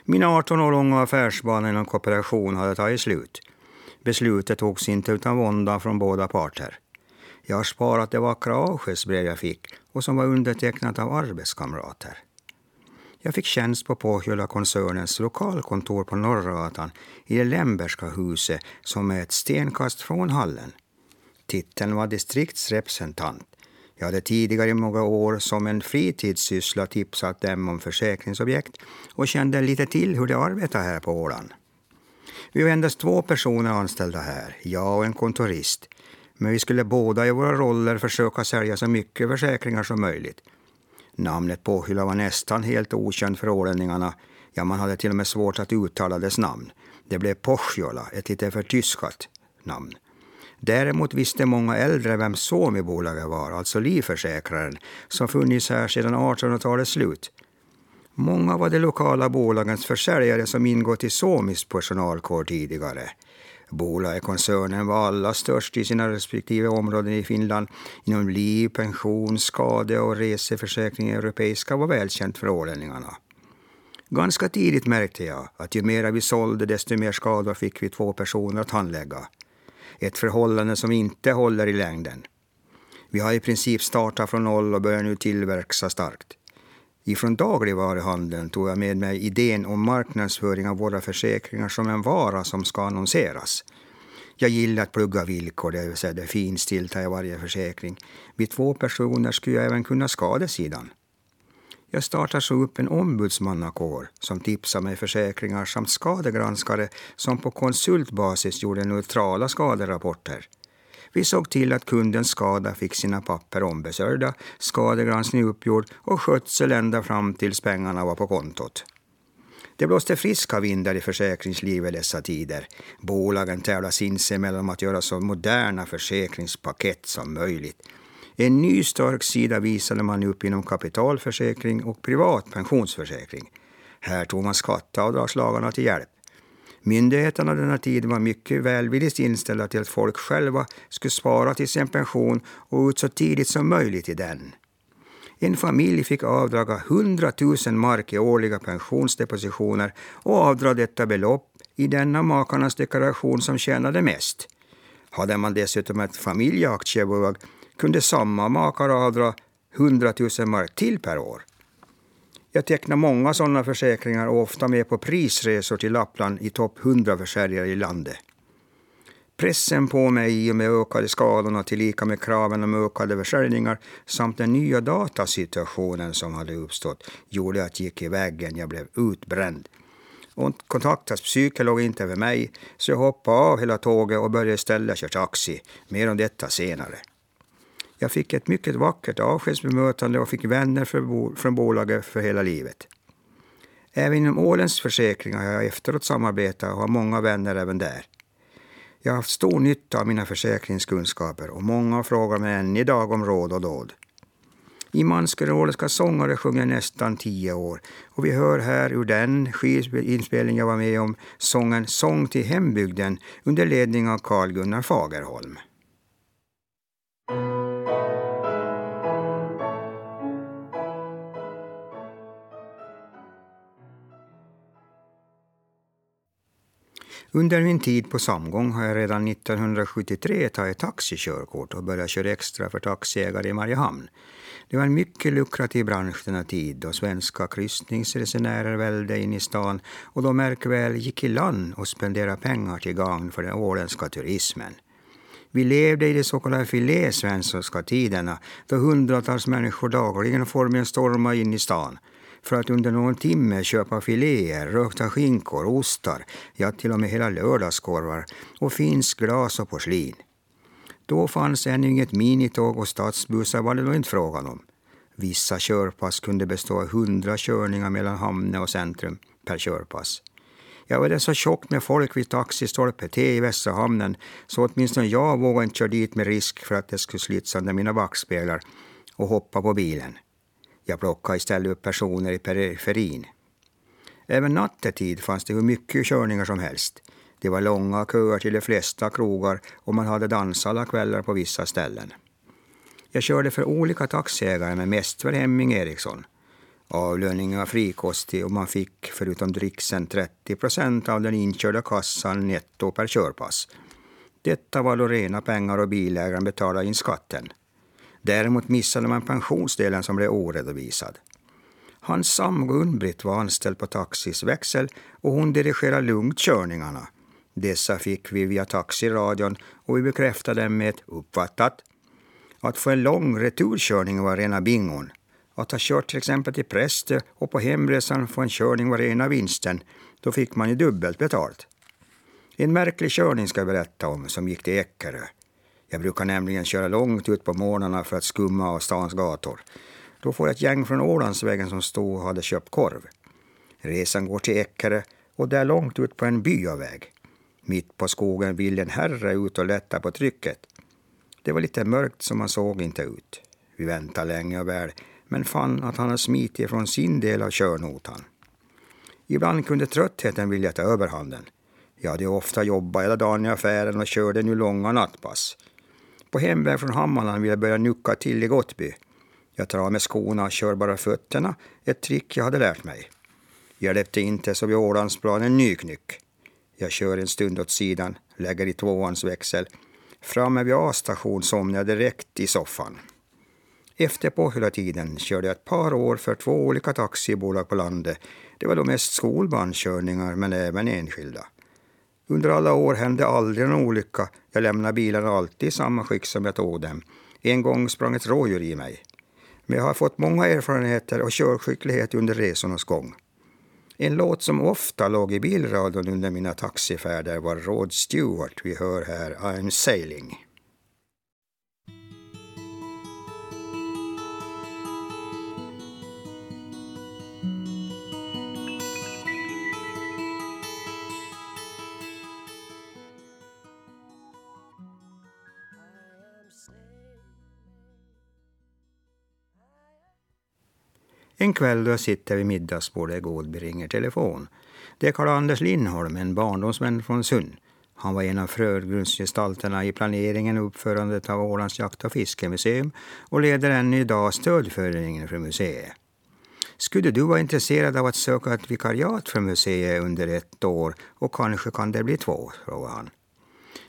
S1: Mina 18 år långa affärsbana inom kooperation hade tagit slut. Beslutet togs inte utan vånda från båda parter. Jag har sparat det vackra avskedsbrev jag fick och som var undertecknat av arbetskamrater. Jag fick tjänst på Pohjola-koncernens lokalkontor på Norrgatan i det Lemberska huset som är ett stenkast från hallen. Titeln var distriktsrepresentant. Jag hade tidigare i många år som en fritidssyssla tipsat dem om försäkringsobjekt och kände lite till hur de arbetar här på Åland. Vi var endast två personer anställda här, jag och en kontorist. Men vi skulle båda i våra roller försöka sälja så mycket försäkringar som möjligt. Namnet Pohjola var nästan helt okänt för ålänningarna. Ja, man hade till och med svårt att uttala dess namn. Det blev Pohjola, ett lite förtyskat namn. Däremot visste många äldre vem Suomi-bolaget var, alltså livförsäkraren, som funnits här sedan 1800-talets slut. Många var de lokala bolagens försäljare som ingått i Suomis personalkår tidigare. Bolaget-koncernen var alla störst i sina respektive områden i Finland. Inom liv, pension, skade och reseförsäkring europeiska var välkänt för ålänningarna. Ganska tidigt märkte jag att ju mer vi sålde desto mer skador fick vi två personer att handlägga. Ett förhållande som inte håller i längden. Vi har i princip startat från noll och börjar nu tillverka starkt. Ifrån dagligvaruhandeln tog jag med mig idén om marknadsföring av våra försäkringar som en vara som ska annonseras. Jag gillar att plugga villkor, det vill säga det finstilta i varje försäkring. Vid två personer skulle jag även kunna skadesidan. Jag startar så upp en ombudsmannakår som tipsar mig försäkringar samt skadegranskare som på konsultbasis gjorde neutrala skaderapporter. Vi såg till att kundens skada fick sina papper ombesörjda, skadegranskning uppgjord och skötsel ända fram tills pengarna var på kontot. Det blåste friska vindar i försäkringslivet dessa tider. Bolagen tävlar sinsemellan om att göra så moderna försäkringspaket som möjligt. En ny stark sida visade man upp inom kapitalförsäkring och privat pensionsförsäkring. Här tog man skatteavdragslagarna till hjälp. Myndigheterna denna tid var mycket välvilligt inställda till att folk själva skulle spara till sin pension och ut så tidigt som möjligt i den. En familj fick avdraga 100 000 mark i årliga pensionsdepositioner och avdra detta belopp i denna makarnas deklaration som tjänade mest. Hade man dessutom ett familjeaktiebolag kunde samma makar avdra 100 000 mark till per år. Jag tecknar många sådana försäkringar och ofta med på prisresor till Lappland i topp 100 försäljare i landet. Pressen på mig i och med ökade skadorna tillika med kraven om ökade försäljningar samt den nya datasituationen som hade uppstått gjorde att jag gick i väggen. Jag blev utbränd. Och kontaktas psykolog inte över mig så jag hoppade av hela tåget och började istället köra taxi. Mer om detta senare. Jag fick ett mycket vackert avskedsbemötande och fick vänner från bolaget för hela livet. Även inom Ålens försäkringar har jag efteråt samarbetat och har många vänner även där. Jag har haft stor nytta av mina försäkringskunskaper och många frågar mig än idag om råd och dåd. I Manskeråländska sångare sjunger nästan tio år och vi hör här ur den skivinspelning jag var med om sången Sång till hembygden under ledning av Carl Gunnar Fagerholm. Under min tid på Samgång har jag redan 1973 tagit taxikörkort och börjat köra extra för taxiägare i Mariehamn. Det var en mycket lukrativ bransch denna tid då svenska kryssningsresenärer välde in i stan och då märkväl gick i land och spenderade pengar till gagn för den åländska turismen. Vi levde i de så kallade filésvenska tiderna då hundratals människor dagligen formligen stormade in i stan för att under någon timme köpa filéer, rökta skinkor, ostar, ja till och med hela lördagskorvar och finsk glas och porslin. Då fanns ännu inget minitåg och stadsbussar var det då inte frågan om. Vissa körpass kunde bestå av hundra körningar mellan Hamne och centrum per körpass. Jag var det så tjockt med folk vid taxistolpe T i Västra hamnen så åtminstone jag vågade inte köra dit med risk för att det skulle slita sönder mina backspeglar och hoppa på bilen. Jag plockade istället upp personer i periferin. Även nattetid fanns det hur mycket körningar som helst. Det var långa köer till de flesta krogar och man hade dans alla kvällar på vissa ställen. Jag körde för olika taxiägare men mest för Hemming Eriksson. Avlöningen var frikostig och man fick förutom dricksen 30 procent av den inkörda kassan netto per körpass. Detta var då rena pengar och bilägaren betalade in skatten. Däremot missade man pensionsdelen som blev oredovisad. Hans sambo Gun-Britt var anställd på Taxis växel och hon dirigerade lugnt körningarna. Dessa fick vi via taxiradion och vi bekräftade dem med ett uppfattat. Att få en lång returkörning var rena bingon. Att ha kört till exempel till Präste och på hemresan få en körning var rena vinsten. Då fick man ju dubbelt betalt. En märklig körning ska jag berätta om som gick till Eckerö. Jag brukar nämligen köra långt ut på morgnarna för att skumma av stans gator. Då får jag ett gäng från Ålandsvägen som stod och hade köpt korv. Resan går till Eckerö och där långt ut på en byaväg. Mitt på skogen vill en herre ut och lätta på trycket. Det var lite mörkt så man såg inte ut. Vi väntade länge och väl, men fann att han hade smitit från sin del av körnotan. Ibland kunde tröttheten vilja ta överhanden. Jag hade ofta jobbat hela dagen i affären och körde nu långa nattpass. På hemväg från Hammarland ville jag börja nucka till i Gottby. Jag tar av mig skorna och kör bara fötterna, ett trick jag hade lärt mig. Jag inte så vid Ålandsplan en ny knyck. Jag kör en stund åt sidan, lägger i tvåans växel. Framme vid A-station somnade jag direkt i soffan. Efter på hela tiden körde jag ett par år för två olika taxibolag på landet. Det var då mest skolbarnkörningar men även enskilda. Under alla år hände aldrig någon olycka. Jag lämnade bilarna alltid i samma skick som jag tog dem. En gång sprang ett rådjur i mig. Men jag har fått många erfarenheter och körskicklighet under resornas gång. En låt som ofta låg i bilradion under mina taxifärder var Rod Stewart. Vi hör här I'm sailing. En kväll då jag sitter vid middagsbordet i ringer telefon. Det är Karl-Anders Lindholm, en barndomsvän från Sund. Han var en av förgrundsgestalterna i planeringen och uppförandet av Ålands jakt och fiskemuseum och leder än idag stödföreningen för museet. Skulle du vara intresserad av att söka ett vikariat för museet under ett år och kanske kan det bli två, frågade han.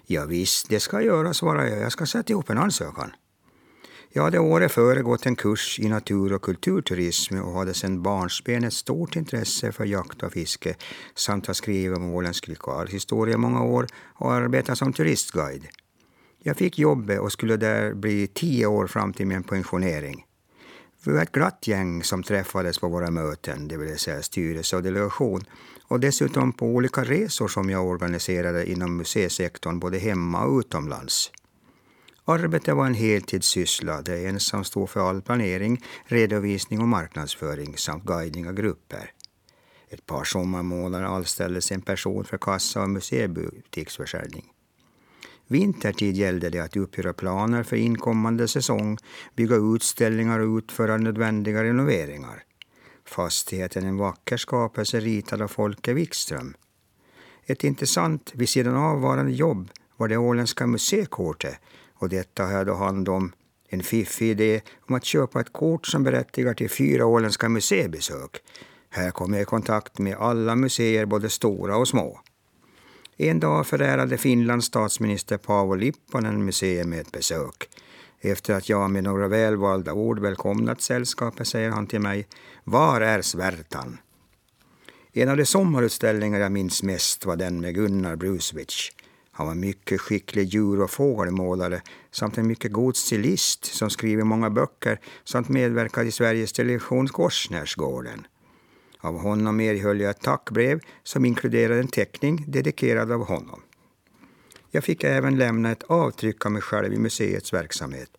S1: Ja, visst, det ska jag göra, svarade jag. Jag ska sätta ihop en ansökan. Jag hade året före gått en kurs i natur och kulturturism och hade sedan barnsben ett stort intresse för jakt och fiske samt har skrivit om åländsk historia i många år och arbetat som turistguide. Jag fick jobbet och skulle där bli tio år fram till min pensionering. Vi var ett glatt gäng som träffades på våra möten, det vill säga styrelse och delegation, och dessutom på olika resor som jag organiserade inom museisektorn både hemma och utomlands. Arbetet var en heltidssyssla där jag ensam stod för all planering, redovisning och marknadsföring samt guidning av grupper. Ett par sommarmånader anställdes en person för kassa och museibutiksförsäljning. Vintertid gällde det att uppgöra planer för inkommande säsong, bygga utställningar och utföra nödvändiga renoveringar. Fastigheten en vacker skapelse ritad av Folke Wikström. Ett intressant vid sidan av varande jobb var det åländska museikortet och detta har jag då hand om en fiffig idé om att köpa ett kort som berättigar till fyra åländska museibesök. Här kom jag i kontakt med alla museer, både stora och små. En dag förärade Finlands statsminister Paavo Lipponen museet med ett besök. Efter att jag med några välvalda ord välkomnat sällskapet säger han till mig, var är svärtan? En av de sommarutställningar jag minns mest var den med Gunnar Brusvich. Han var mycket skicklig djur och fågelmålare samt en mycket god stilist som skriver många böcker samt medverkade i Sveriges Televisions Korsnärsgården. Av honom erhöll jag ett tackbrev som inkluderade en teckning dedikerad av honom. Jag fick även lämna ett avtryck av mig själv i museets verksamhet.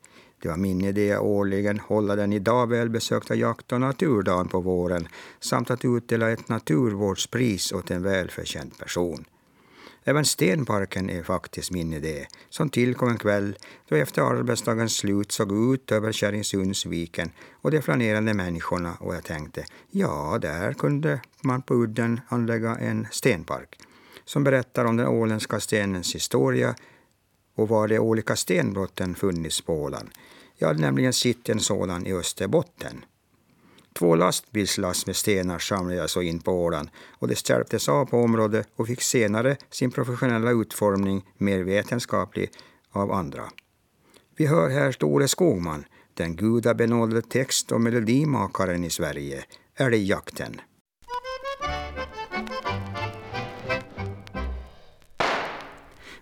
S1: Det var min idé att årligen hålla den idag välbesökta jakt och naturdagen på våren samt att utdela ett naturvårdspris åt en välförtjänt person. Även Stenparken är faktiskt min idé, som tillkom en kväll då jag efter arbetsdagens slut såg ut över Kärringsundsviken och de flanerande människorna och jag tänkte, ja, där kunde man på udden anlägga en stenpark som berättar om den åländska stenens historia och var de olika stenbrotten funnits på Åland. Jag hade nämligen sett en sådan i Österbotten. Två lastbilslass med stenar samlades så in på Åland och det stjälptes av på området och fick senare sin professionella utformning, mer vetenskaplig, av andra. Vi hör här Store Skogman, den gudabenådade text och melodimakaren i Sverige, älgjakten.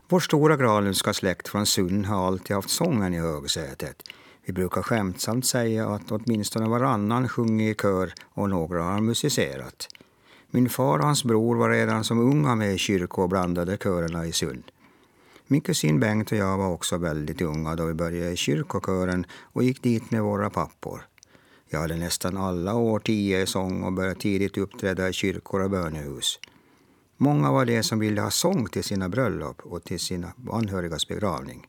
S1: Vår stora gralenska släkt från Sund har alltid haft sången i högsätet. Vi brukar skämtsamt säga att åtminstone varannan sjunger i kör och några har musicerat. Min far och hans bror var redan som unga med i kyrkor och blandade körerna i Sund. Min kusin Bengt och jag var också väldigt unga då vi började i kyrkokören och gick dit med våra pappor. Jag hade nästan alla år tio i sång och började tidigt uppträda i kyrkor och bönehus. Många var de som ville ha sång till sina bröllop och till sina anhörigas begravning.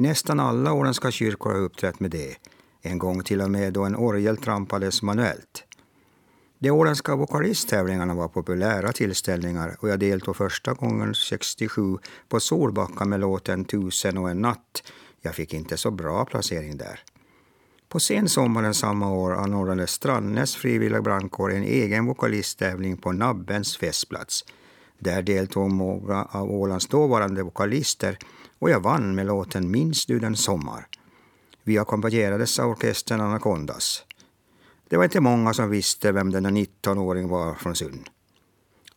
S1: Nästan alla åländska kyrkor har uppträtt med det. En gång till och med då en orgel trampades manuellt. De åländska vokalisttävlingarna var populära tillställningar och jag deltog första gången 67 på Solbacka med låten Tusen och en natt. Jag fick inte så bra placering där. På sensommaren samma år anordnade Strandnäs frivilliga brandkår en egen vokalisttävling på Nabbens festplats. Där deltog många av Ålands dåvarande vokalister och jag vann med låten Minns du den sommar? Vi ackompanjerades av orkestern Anacondas. Det var inte många som visste vem denna 19-åring var från Sund.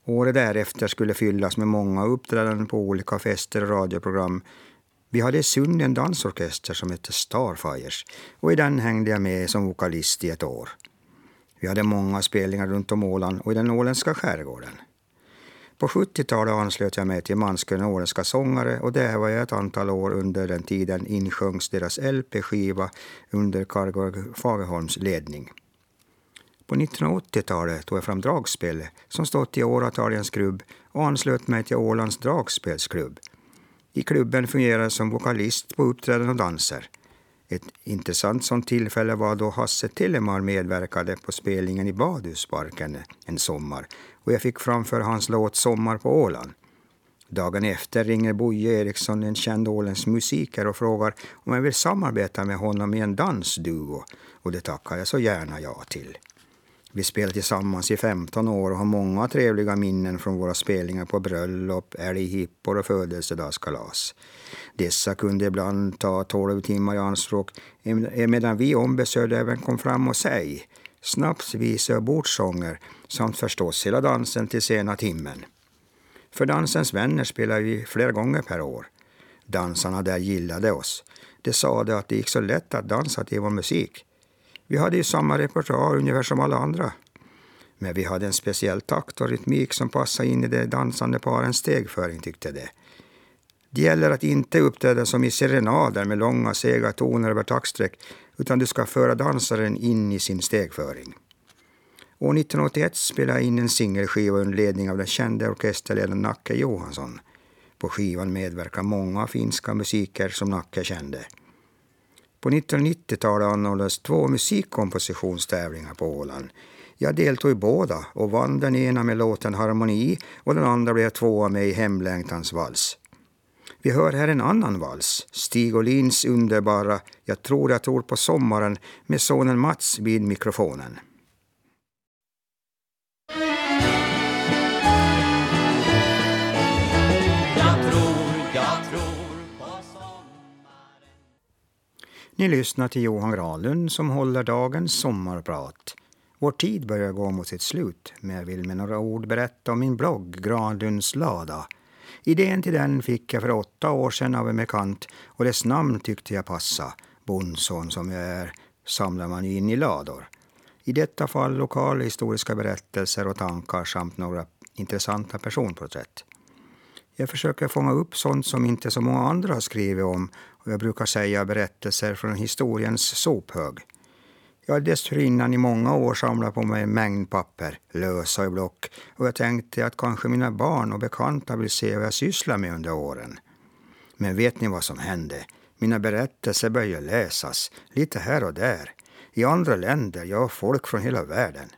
S1: Året därefter skulle fyllas med många uppträdanden på olika fester och radioprogram. Vi hade i Sund en dansorkester som hette Starfires och i den hängde jag med som vokalist i ett år. Vi hade många spelningar runt om Åland och i den åländska skärgården. På 70-talet anslöt jag mig till Manskön åländska sångare och där var jag ett antal år under den tiden insjöngs deras LP-skiva under Karl Fagerholms ledning. På 1980-talet tog jag fram dragspel som stått i åratal i en skrubb och anslöt mig till Ålands dragspelsklubb. I klubben fungerade jag som vokalist på uppträdanden och danser. Ett intressant sånt tillfälle var då Hasse Tillemar medverkade på spelningen i Badhusparken en sommar och jag fick framföra hans låt Sommar på Åland. Dagen efter ringer Boje Eriksson, en känd åländsk musiker, och frågar om jag vill samarbeta med honom i en dansduo. Och det tackar jag så gärna ja till. Vi spelade tillsammans i 15 år och har många trevliga minnen från våra spelningar på bröllop, älghippor och födelsedagskalas. Dessa kunde ibland ta 12 timmar i anspråk medan vi ombesörjde även kom fram och säg, snapsvisor och bordsånger samt förstås hela dansen till sena timmen. För dansens vänner spelade vi flera gånger per år. Dansarna där gillade oss. De sade att det gick så lätt att dansa till vår musik. Vi hade ju samma repertoar ungefär som alla andra. Men vi hade en speciell takt och rytmik som passade in i de dansande parens stegföring, tyckte de. Det gäller att inte uppträda som i serenader med långa sega toner över taktsträck, utan du ska föra dansaren in i sin stegföring. År 1981 spelade jag in en singelskiva under ledning av den kände orkesterledaren Nacke Johansson. På skivan medverkar många finska musiker som Nacke kände. På 1990-talet anordnades två musikkompositionstävlingar på Åland. Jag deltog i båda och vann den ena med låten Harmoni och den andra blev tvåa med i Hemlängtans vals. Vi hör här en annan vals, Stig Olins underbara Jag tror jag tror på sommaren med sonen Mats vid mikrofonen. Ni lyssnar till Johan Granlund som håller dagens sommarprat. Vår tid börjar gå mot sitt slut, men jag vill med några ord berätta om min blogg Granlunds lada. Idén till den fick jag för åtta år sedan av en bekant och dess namn tyckte jag passa. Bondson som jag är samlar man in i lador. I detta fall lokala historiska berättelser och tankar samt några intressanta personporträtt. Jag försöker fånga upp sånt som inte så många andra har skrivit om och jag brukar säga berättelser från historiens sophög. Jag hade dessförinnan i många år samlat på mig en mängd papper, lösa i block, och jag tänkte att kanske mina barn och bekanta vill se vad jag sysslar med under åren. Men vet ni vad som hände? Mina berättelser började läsas, lite här och där, i andra länder, ja, folk från hela världen.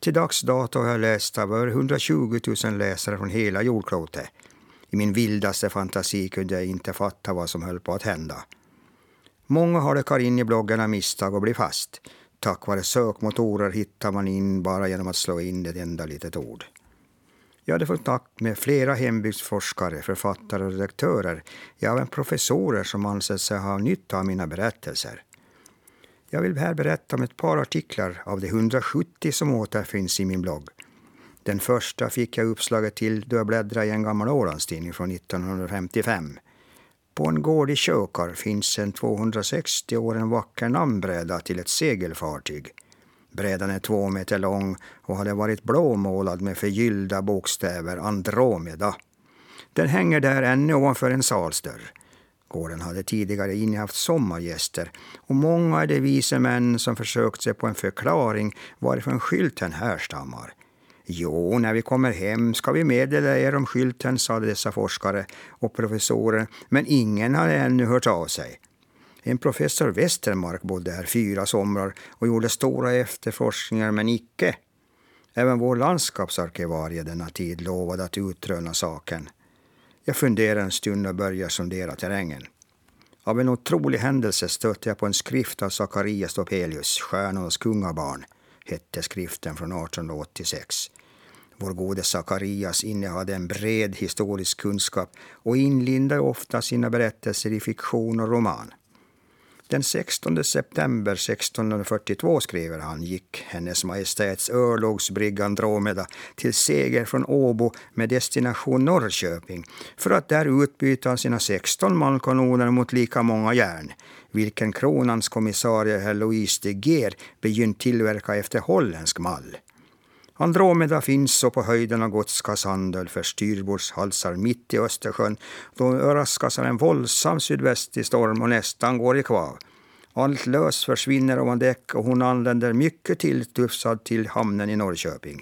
S1: Till dags dato har jag läst av över 120 000 läsare från hela jordklotet. I min vildaste fantasi kunde jag inte fatta vad som höll på att hända. Många har det in i bloggen av misstag och blir fast. tack vare sökmotorer hittar man in bara genom att slå in ett enda litet ord. Jag hade fått kontakt med flera hembygdsforskare, författare och redaktörer, ja, även professorer som ansett sig ha nytta av mina berättelser. Jag vill här berätta om ett par artiklar av de 170 som återfinns i min blogg. Den första fick jag uppslaget till då jag bläddrade i en gammal Ålandstidning från 1955. På en gård i Kökar finns sedan 260 år en vacker namnbräda till ett segelfartyg. Brädan är två meter lång och hade varit blåmålad med förgyllda bokstäver Andromeda. Den hänger där ännu ovanför en salsdörr. Gården hade tidigare innehaft sommargäster och många är de vise män som försökt sig på en förklaring varifrån skylten härstammar. Jo, när vi kommer hem ska vi meddela er om skylten, sade dessa forskare och professorer, men ingen hade ännu hört av sig. En professor Westermark bodde här fyra somrar och gjorde stora efterforskningar, men icke. Även vår landskapsarkivarie denna tid lovade att utröna saken. Jag funderar en stund och börjar sondera terrängen. Av en otrolig händelse stötte jag på en skrift av Sakarias Topelius, Stjärnornas kungabarn, hette skriften från 1886. Vår gode Sakarias innehade en bred historisk kunskap och inlindade ofta sina berättelser i fiktion och roman. Den 16 september 1642, skriver han, gick Hennes Majestäts örlogsbrigg Andromeda till seger från Åbo med destination Norrköping för att där utbyta sina 16 malkanoner mot lika många järn, vilken kronans kommissarie herr Louis de Geer begynt tillverka efter holländsk mall. Andromeda finns så på höjden av Gotska sandöl för styrbordshalsar mitt i Östersjön. Då överraskas av en våldsam sydvästlig storm och nästan går i kvav. Allt lös försvinner ovan däck och hon anländer mycket tilltufsad till hamnen i Norrköping.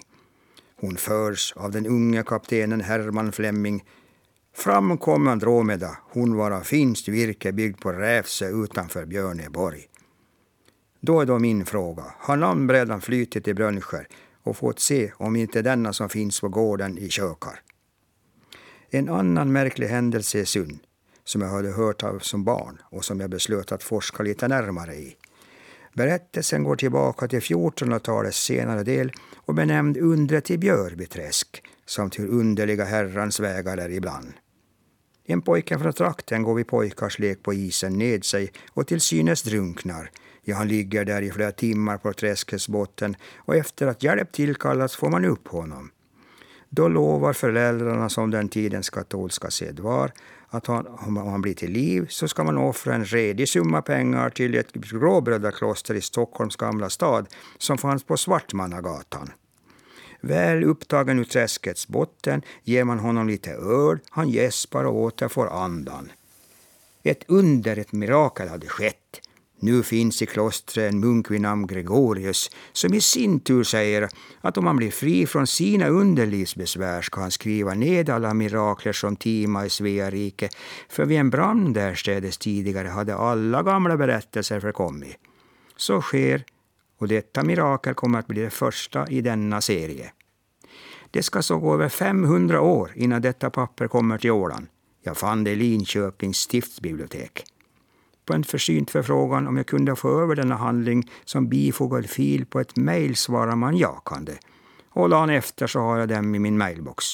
S1: Hon förs av den unge kaptenen Herman Flemming. Fram kom Andromeda, hon var av finskt virke byggd på Rävsö utanför Björneborg. Då är då min fråga, har namnbrädan flytit i Brönnskär och fått se om inte denna som finns på gården i Kökar. En annan märklig händelse i Sund, som jag hade hört av som barn och som jag beslöt att forska lite närmare i. Berättelsen går tillbaka till 1400-talets senare del och benämnd Undret i Björbyträsk samt hur underliga herrans vägar är ibland. En pojke från trakten går vid pojkars lek på isen ned sig och till synes drunknar Ja, han ligger där i flera timmar på träskets botten och efter att hjälp tillkallats får man upp honom. Då lovar föräldrarna som den tidens katolska sed var att han, om han blir till liv så ska man offra en redig summa pengar till ett gråbrödrakloster i Stockholms gamla stad som fanns på Svartmannagatan. Väl upptagen ur träskets botten ger man honom lite öl, han gäspar och återfår andan. Ett under, ett mirakel hade skett. Nu finns i klostret en munk vid namn Gregorius som i sin tur säger att om han blir fri från sina underlivsbesvär ska han skriva ned alla mirakler som tima i Svea rike. För vid en brand därstädes tidigare hade alla gamla berättelser förkommit. Så sker, och detta mirakel kommer att bli det första i denna serie. Det ska så gå över 500 år innan detta papper kommer till Åland. Jag fann det i Linköpings stiftsbibliotek. På en försynt förfrågan om jag kunde få över denna handling som bifogad fil på ett mejl svarar man jakande. Och dagen efter så har jag dem i min mailbox.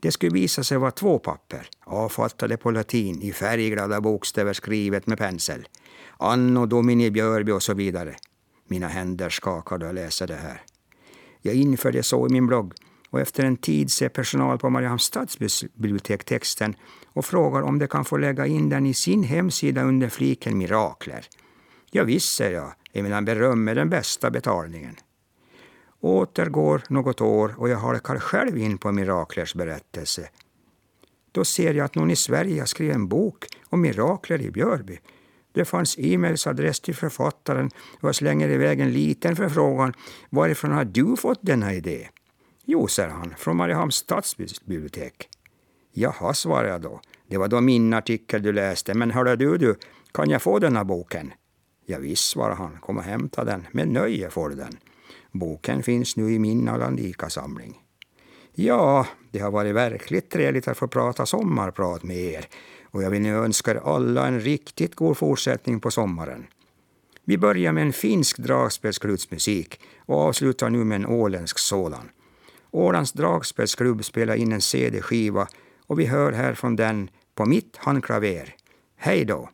S1: Det skulle visa sig vara två papper, avfattade på latin i färgglada bokstäver skrivet med pensel. Anno Domini Björby och så vidare. Mina händer skakade och läste det här. Jag införde så i min blogg och efter en tid ser personal på Mariehamns stadsbibliotek texten och frågar om de kan få lägga in den i sin hemsida under fliken mirakler. Ja, visst, säger jag, emedan beröm är den bästa betalningen. Återgår något år och jag halkar själv in på miraklers berättelse. Då ser jag att någon i Sverige har skrivit en bok om mirakler i Björby. Det fanns e-mailsadress till författaren och jag slänger iväg en liten förfrågan. Varifrån har du fått denna idé? Jo, säger han, från Mariehamns stadsbibliotek. Jaha, svarar jag då. Det var då min artikel du läste, men hörde du, du, kan jag få denna boken? Ja, visst, svarar han, kom och hämta den. Med nöje får du den. Boken finns nu i min Alandika-samling. Ja, det har varit verkligt trevligt att få prata sommarprat med er och jag vill nu önska er alla en riktigt god fortsättning på sommaren. Vi börjar med en finsk dragspelsklutsmusik och avslutar nu med en åländsk sådan. Ålands dragspelsklubb spelar in en CD-skiva och vi hör här från den På mitt handklaver. Hej då!